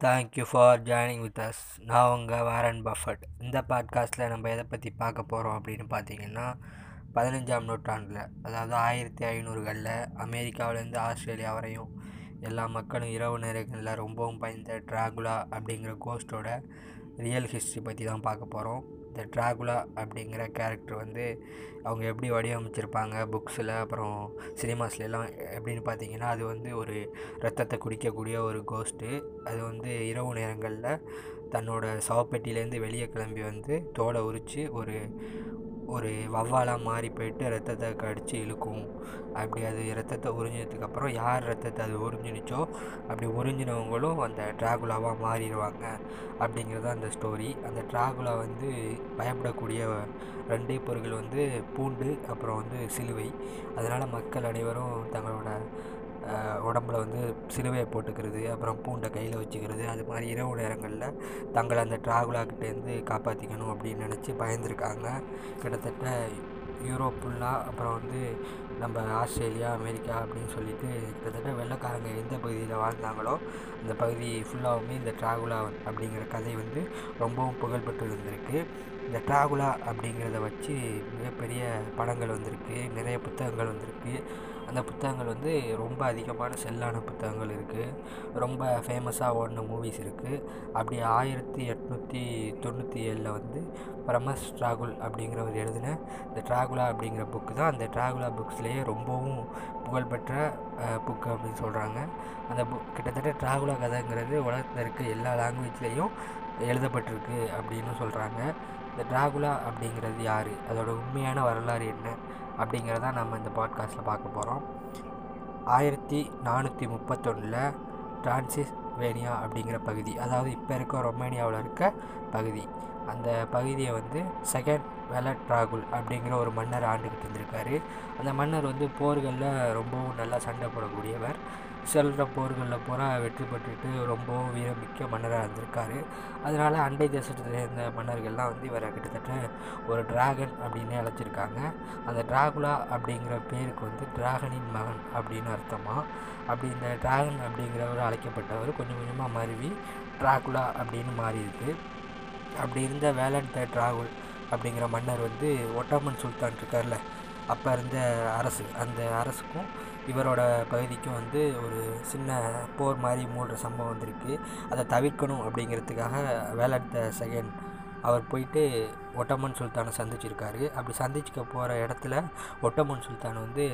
Thank you for joining with us நான் உங்கள் Warren Buffett இந்த பாட்காஸ்ட்டில் நம்ம எதை பற்றி பார்க்க போகிறோம் அப்படின்னு பார்த்தீங்கன்னா பதினஞ்சாம் நூற்றாண்டில் அதாவது ஆயிரத்தி ஐநூறுகளில் அமெரிக்காவிலேருந்து ஆஸ்திரேலியா வரையும் எல்லா மக்களும் இரவு நேரங்களில் ரொம்பவும் பயந்த ட்ராகுலா அப்படிங்கிற கோஸ்ட்டோட ரியல் ஹிஸ்ட்ரி பற்றி தான் பார்க்க போகிறோம் இந்த ட்ராகுலா அப்படிங்கிற கேரக்டர் வந்து அவங்க எப்படி வடிவமைச்சிருப்பாங்க புக்ஸில் அப்புறம் சினிமாஸ்லாம் எப்படின்னு பார்த்தீங்கன்னா அது வந்து ஒரு ரத்தத்தை குடிக்கக்கூடிய ஒரு கோஸ்ட்டு அது வந்து இரவு நேரங்களில் தன்னோட சவப்பெட்டியிலேருந்து வெளியே கிளம்பி வந்து தோலை உரித்து ஒரு ஒரு வவ்வாலாக மாறி போயிட்டு ரத்தத்தை கடித்து இழுக்கும். அப்படி அது ரத்தத்தை உறிஞ்சதுக்கப்புறம் யார் ரத்தத்தை அது உறிஞ்சினுச்சோ அப்படி உறிஞ்சினவங்களும் அந்த ட்ராகுலாவாக மாறிடுவாங்க அப்படிங்கிறது அந்த ஸ்டோரி அந்த ட்ராகுலா வந்து பயப்படக்கூடிய ரெண்டே பொருட்கள் வந்து பூண்டு அப்புறம் வந்து சிலுவை. அதனால் மக்கள் அனைவரும் தங்களோட உடம்புல வந்து சிலுவையை போட்டுக்கிறது அப்புறம் பூண்டை கையில் வச்சுக்கிறது அது மாதிரி இரவு நேரங்களில் தங்களை அந்த ட்ராகுலாக்கிட்டேருந்து காப்பாற்றிக்கணும் அப்படின்னு நினச்சி பயந்துருக்காங்க. கிட்டத்தட்ட யூரோப் ஃபுல்லாக அப்புறம் வந்து நம்ம ஆஸ்திரேலியா அமெரிக்கா அப்படின்னு சொல்லிட்டு கிட்டத்தட்ட வெள்ளைக்காரங்க எந்த பகுதியில் வாழ்ந்தாங்களோ அந்த பகுதி ஃபுல்லாகவுமே இந்த ட்ராகுலா அப்படிங்கிற கதை வந்து ரொம்பவும் புகழ்பெற்று இருந்திருக்கு. இந்த ட்ராகுலா அப்படிங்கிறத வச்சு மிகப்பெரிய படங்கள் வந்திருக்கு நிறைய புத்தகங்கள் வந்திருக்கு. அந்த புத்தகங்கள் வந்து ரொம்ப அதிகமான செல்லான புத்தகங்கள் இருக்குது ரொம்ப ஃபேமஸாக ஓடின மூவிஸ் இருக்குது அப்படி ஆயிரத்தி எட்நூற்றி தொண்ணூற்றி ஏழில் வந்து பிரமஸ் ட்ராகுல் அப்படிங்கிறவர் எழுதின இந்த ட்ராகுலா அப்படிங்கிற புக்கு தான். அந்த ட்ராகுலா புக்ஸ்லேயே ரொம்பவும் புகழ்பெற்ற புக்கு அப்படின்னு சொல்கிறாங்க அந்த புக் கிட்டத்தட்ட ட்ராகுலா கதைங்கிறது உலகத்தில் இருக்க எல்லா லாங்குவேஜ்லேயும் எழுதப்பட்டிருக்கு அப்படின்னு சொல்கிறாங்க இந்த ட்ராகுலா அப்படிங்கிறது யார்? அதோட உண்மையான வரலாறு என்ன? அப்படிங்கிறத நம்ம இந்த பாட்காஸ்ட்டில் பார்க்க போகிறோம் ஆயிரத்தி நானூற்றி முப்பத்தொன்னில் டிரான்சிஸ் வேனியா அப்படிங்கிற பகுதி அதாவது இப்போ இருக்க ரொமேனியாவில் இருக்க பகுதி. அந்த பகுதியை வந்து செகண்ட் வெலட்ராகுல் அப்படிங்கிற ஒரு மன்னர் ஆண்டுக்கிட்டு இருந்திருக்காரு. அந்த மன்னர் வந்து போர்களில் ரொம்பவும் நல்லா சண்டை போடக்கூடியவர். செல்கிற போர்களில் பூரா வெற்றி பெற்றுட்டு ரொம்பவும் வீரமிக்க மன்னராக இருந்திருக்காரு. அதனால் அண்டை தேசத்தில் இருந்த மன்னர்கள்லாம் வந்து இவரை கிட்டத்தட்ட ஒரு டிராகன் அப்படின்னு அழைச்சிருக்காங்க. அந்த டிராகுலா அப்படிங்கிற பேருக்கு வந்து டிராகனின் மகன் அப்படின்னு அர்த்தமாக அப்படி இந்த டிராகன் அப்படிங்கிறவர் அழைக்கப்பட்டவர் கொஞ்சம் கொஞ்சமாக மருவி ட்ராகுலா அப்படின்னு மாறியிருக்கு. அப்படி இருந்த வேலன் த டிராகுல் அப்படிங்கிற மன்னர் வந்து ஒட்டமன் சுல்தான் இருக்கார்ல அப்போ இருந்த அரசு அந்த அரசுக்கும் இவரோட பகுதிக்கும் வந்து ஒரு சின்ன போர் மாதிரி மூடுற சம்பவம் வந்திருக்கு. அதை தவிர்க்கணும் அப்படிங்கிறதுக்காக வேலட் த செகண்ட் அவர் போயிட்டு ஒட்டமன் சுல்தானை சந்திச்சிருக்காரு. அப்படி சந்திச்சுக்க போகிற இடத்துல ஒட்டமன் சுல்தான் வந்து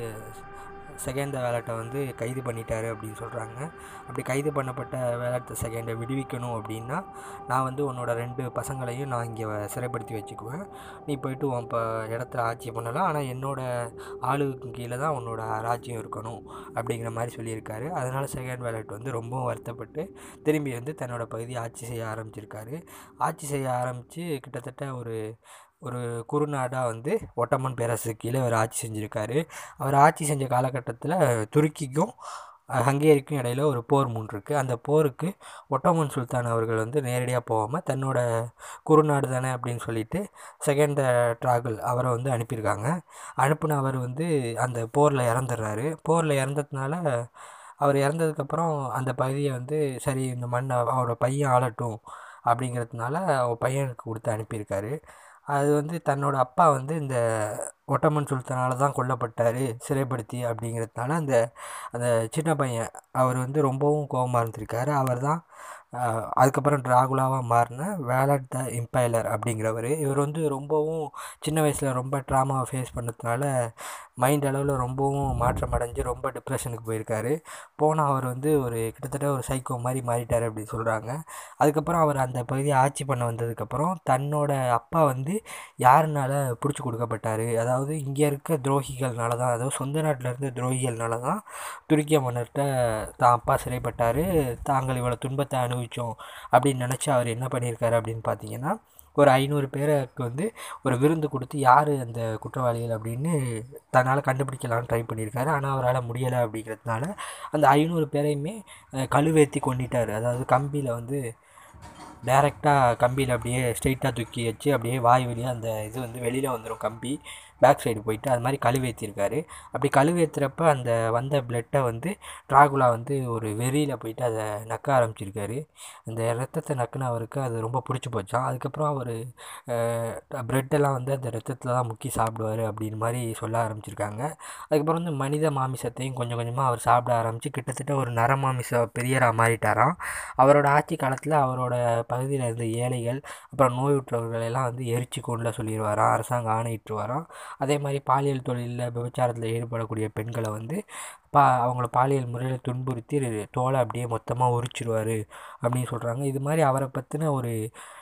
செகண்ட் வேலட்டை வந்து கைது பண்ணிட்டாரு அப்படின்னு சொல்கிறாங்க அப்படி கைது பண்ணப்பட்ட வேலட்ட செகண்டை விடுவிக்கணும் அப்படின்னா நான் வந்து உன்னோட ரெண்டு பசங்களையும் நான் இங்கே சிறைப்படுத்தி வச்சுக்குவேன். நீ போயிட்டு உன் இப்போ இடத்துல ஆட்சி பண்ணலாம். ஆனால் என்னோடய ஆளுக்கு கீழே தான் உன்னோட ராஜ்யம் இருக்கணும் அப்படிங்கிற மாதிரி சொல்லியிருக்காரு. அதனால் செகண்ட் வேலட் வந்து ரொம்பவும் வருத்தப்பட்டு திரும்பி வந்து தன்னோட பகுதியை ஆட்சி செய்ய ஆரம்பிச்சிருக்காரு. ஆட்சி செய்ய ஆரம்பித்து கிட்டத்தட்ட ஒரு ஒரு குறுநாடாக வந்து ஒட்டமன் பேரரசு கீழே அவர் ஆட்சி செஞ்சுருக்காரு. அவர் ஆட்சி செஞ்ச காலகட்டத்தில் துருக்கிக்கும் ஹங்கேரிக்கும் இடையில் ஒரு போர் மூன்றிருக்கு. அந்த போருக்கு ஒட்டோமன் சுல்தான் அவர்கள் வந்து நேரடியாக போகாமல் தன்னோட குறுநாடு தானே அப்படின்னு சொல்லிட்டு செகண்ட் ட்ராகல் அவரை வந்து அனுப்பியிருக்காங்க. அனுப்பின அவர் வந்து அந்த போரில் இறந்துடுறாரு போரில் இறந்ததுனால அவர் இறந்ததுக்கப்புறம் அந்த பகுதியை வந்து சரி இந்த மண் அவரோட பையன் ஆளட்டும் அப்படிங்கிறதுனால அவர் பையனுக்கு கொடுத்து அனுப்பியிருக்காரு. அது வந்து தன்னோட அப்பா வந்து இந்த ஒட்டமன் சுல்தானால் தான் கொல்லப்பட்டார் சிறைப்படுத்தி அப்படிங்கிறதுனால அந்த அந்த சின்ன பையன் அவர் வந்து ரொம்பவும் கோபமாக இருந்திருக்காரு. அவர் தான் அதுக்கப்புறம் ட்ராகுலாவாக மாறின வேலட் த இம்பைலர் அப்படிங்கிறவர். இவர் வந்து ரொம்பவும் சின்ன வயசில் ரொம்ப ட்ராமாவை ஃபேஸ் பண்ணதுனால மைண்ட் அளவில் ரொம்பவும் மாற்றம் அடைஞ்சு ரொம்ப டிப்ரெஷனுக்கு போயிருக்காரு. போனால் அவர் வந்து ஒரு கிட்டத்தட்ட ஒரு சைக்கோ மாதிரி மாறிட்டார் அப்படின்னு சொல்கிறாங்க அதுக்கப்புறம் அவர் அந்த பகுதியை ஆட்சி பண்ண வந்ததுக்கப்புறம் தன்னோட அப்பா வந்து யாருனால பிடிச்சி கொடுக்கப்பட்டார்? அதாவது இங்கே இருக்க துரோகிகள்னால தான் அதாவது சொந்த நாட்டில் இருந்த துரோகிகள்னால தான் துருக்கிய மன்னர்கிட்ட தான் அப்பா சிறைப்பட்டார். தாங்கள் இவ்வளோ துன்பத்தை அனுபவித்தோம் அப்படின்னு நினச்சி அவர் என்ன பண்ணியிருக்காரு அப்படின்னு பார்த்தீங்கன்னா ஒரு ஐநூறு பேருக்கு வந்து ஒரு விருந்து கொடுத்து யார் அந்த குற்றவாளிகள் அப்படின்னு தன்னால் கண்டுபிடிக்கலான்னு ட்ரை பண்ணியிருக்காரு. ஆனால் அவரால் முடியலை அப்படிங்கிறதுனால அந்த ஐநூறு பேரையுமே கழுவேற்றி கொண்டுட்டார் அதாவது கம்பியில் வந்து டேரெக்டாக கம்பியில் அப்படியே ஸ்ட்ரெயிட்டாக தூக்கி வச்சு அப்படியே வாய் வழியாக அந்த இது வந்து வெளியில் வந்துடும் கம்பி. பேக் சைடு போயிட்டு அது மாதிரி கழுவேற்றிருக்காரு அப்படி கழுவேற்றுறப்ப அந்த வந்த பிளட்டை வந்து ட்ராகுலா வந்து ஒரு வெறியில் போயிட்டு அதை நக்க ஆரம்பிச்சிருக்காரு. அந்த ரத்தத்தை நக்குன அவருக்கு அது ரொம்ப பிடிச்சி போச்சான் அதுக்கப்புறம் அவர் ப்ரெட்டெல்லாம் வந்து அந்த ரத்தத்தில் தான் முக்கி சாப்பிடுவார் அப்படின்னு மாதிரி சொல்ல ஆரம்பிச்சிருக்காங்க. அதுக்கப்புறம் வந்து மனித மாமிசத்தையும் கொஞ்சம் கொஞ்சமாக அவர் சாப்பிட ஆரம்பித்து கிட்டத்தட்ட ஒரு நரமாமிச பெரியராக மாறிட்டாராம். அவரோட ஆட்சி காலத்தில் அவரோட பகுதியில் இருந்த ஏழைகள் அப்புறம் நோய் எல்லாம் வந்து எரிச்சு கொண்டு சொல்லிடுவாராம் அரசாங்கம் ஆணையிட்டுருவாராம். அதே மாதிரி பாலியல் தொழிலில் விபச்சாரத்தில் ஈடுபடக்கூடிய பெண்களை வந்து பா அவங்கள பாலியல் முறையில் துன்புறுத்தி தோலை அப்படியே மொத்தமாக உரிச்சிருவார் அப்படின்னு சொல்கிறாங்க இது மாதிரி அவரை பற்றின ஒரு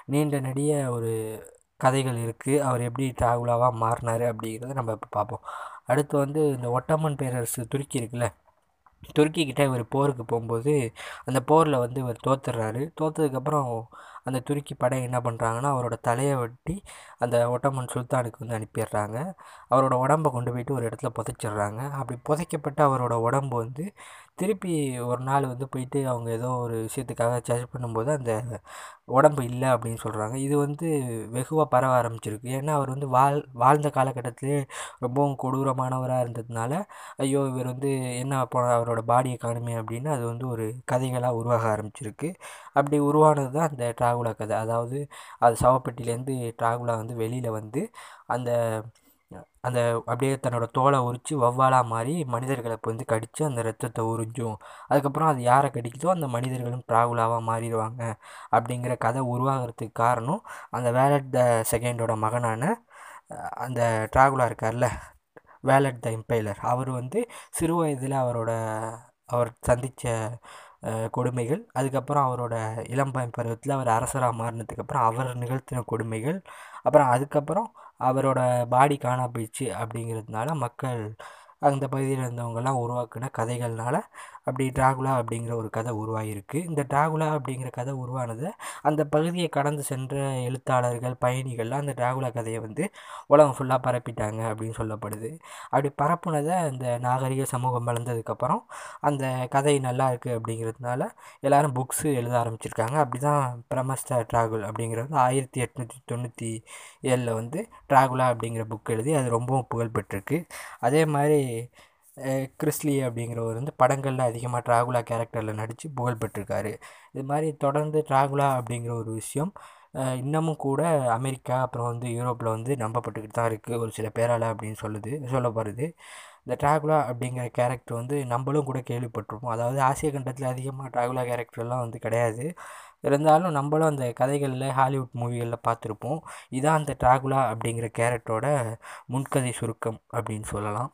நீண்ட நெடிய ஒரு கதைகள் இருக்குது அவர் எப்படி டிராகுலாவாக மாறினார் அப்படிங்கிறத நம்ம இப்போ பார்ப்போம் அடுத்து வந்து இந்த ஒட்டமன் பேரரசு துருக்கி இருக்குல்ல? துருக்கிக்கிட்ட இவர் போருக்கு போகும்போது அந்த போரில் வந்து இவர் தோத்துடுறாரு தோத்ததுக்கப்புறம் அந்த துருக்கி படை என்ன பண்ணுறாங்கன்னா அவரோட தலையை வெட்டி அந்த ஒட்டமன் சுல்தானுக்கு வந்து அனுப்பிடுறாங்க. அவரோட உடம்பை கொண்டு போயிட்டு ஒரு இடத்துல புதைச்சிடுறாங்க. அப்படி புதைக்கப்பட்ட அவரோட உடம்பு வந்து திருப்பி ஒரு நாள் வந்து போயிட்டு அவங்க ஏதோ ஒரு விஷயத்துக்காக சர்ச் பண்ணும்போது அந்த உடம்பு இல்லை அப்படின்னு சொல்கிறாங்க இது வந்து வெகுவாக பரவ ஆரம்பிச்சிருக்கு. ஏன்னா அவர் வந்து வாழ் வாழ்ந்த காலகட்டத்திலே ரொம்பவும் கொடூரமானவராக இருந்ததுனால ஐயோ இவர் வந்து என்ன போ அவரோட பாடியை காணுமே அப்படின்னு அது வந்து ஒரு கதைகளாக உருவாக ஆரம்பிச்சிருக்கு. அப்படி உருவானது தான் அந்த ட்ராகுலா கதை. அதாவது அது சவப்பெட்டிலேருந்து ட்ராகுலா வந்து வெளியில் வந்து அந்த அந்த அப்படியே தன்னோட தோலை உரித்து வௌவாலாக மாறி மனிதர்களை இப்போ வந்து கடித்து அந்த ரத்தத்தை உறிஞ்சும். அதுக்கப்புறம் அது யாரை கடிக்குதோ அந்த மனிதர்களும் ட்ராகுலாவாக மாறிடுவாங்க அப்படிங்கிற கதை உருவாகிறதுக்கு காரணம் அந்த வேலட் த செகண்டோட மகனான அந்த ட்ராகுலா இருக்கார்ல வேலட் த இம்பைலர். அவர் வந்து சிறு வயதில் அவரோட அவர் சந்தித்த கொடுமைகள் அதுக்கப்புறம் அவரோட இளம்பயன் பருவத்தில் அவர் அரசராக மாறினதுக்கப்புறம் அவர் நிகழ்த்தின கொடுமைகள் அப்புறம் அதுக்கப்புறம் அவரோட பாடி காணாம போயிடுச்சு அப்படிங்கிறதுனால மக்கள் அந்த பகுதியில் இருந்தவங்கெல்லாம் உருவாக்கின கதைகள்னால அப்படி ட்ராகுலா அப்படிங்கிற ஒரு கதை உருவாகிருக்கு இந்த ட்ராகுலா அப்படிங்கிற கதை உருவானதை அந்த பகுதியை கடந்து சென்ற எழுத்தாளர்கள் பயணிகள்லாம் அந்த ட்ராகுலா கதையை வந்து உலகம் ஃபுல்லாக பரப்பிட்டாங்க அப்படின்னு சொல்லப்படுது. அப்படி பரப்புனதை அந்த நாகரிக சமூகம் வளர்ந்ததுக்கப்புறம் அந்த கதை நல்லா இருக்குது அப்படிங்கிறதுனால எல்லோரும் புக்ஸு எழுத ஆரம்பிச்சிருக்காங்க. அப்படி தான் பிரமஸ்டா ட்ராகுல் அப்படிங்கிறது ஆயிரத்தி எட்நூற்றி தொண்ணூற்றி ஏழில் வந்து ட்ராகுலா அப்படிங்கிற புக் எழுதி அது ரொம்பவும் புகழ்பெற்றிருக்கு. அதே மாதிரி கிறிஸ்லி அப்படிங்கிறவர் வந்து படங்களில் அதிகமாக ட்ராகுலா கேரக்டரில் நடித்து புகழ் பெற்றிருக்காரு இது மாதிரி தொடர்ந்து ட்ராகுலா அப்படிங்கிற ஒரு விஷயம் இன்னமும் கூட அமெரிக்கா அப்புறம் வந்து யூரோப்பில் வந்து நம்பப்பட்டுக்கிட்டு தான் இருக்குது ஒரு சில பேரால் அப்படின்னு சொல்லுது சொல்லப்படுது. இந்த ட்ராகுலா அப்படிங்கிற கேரக்டர் வந்து நம்மளும் கூட கேள்விப்பட்டிருப்போம். அதாவது ஆசிய கண்டத்தில் அதிகமாக ட்ராகுலா கேரக்டர்லாம் வந்து கிடையாது. இருந்தாலும் நம்மளும் அந்த கதைகளில் ஹாலிவுட் மூவிகளில் பார்த்துருப்போம். இதான் அந்த ட்ராகுலா அப்படிங்கிற கேரக்டரோட முன்கதை சுருக்கம் அப்படின்னு சொல்லலாம்.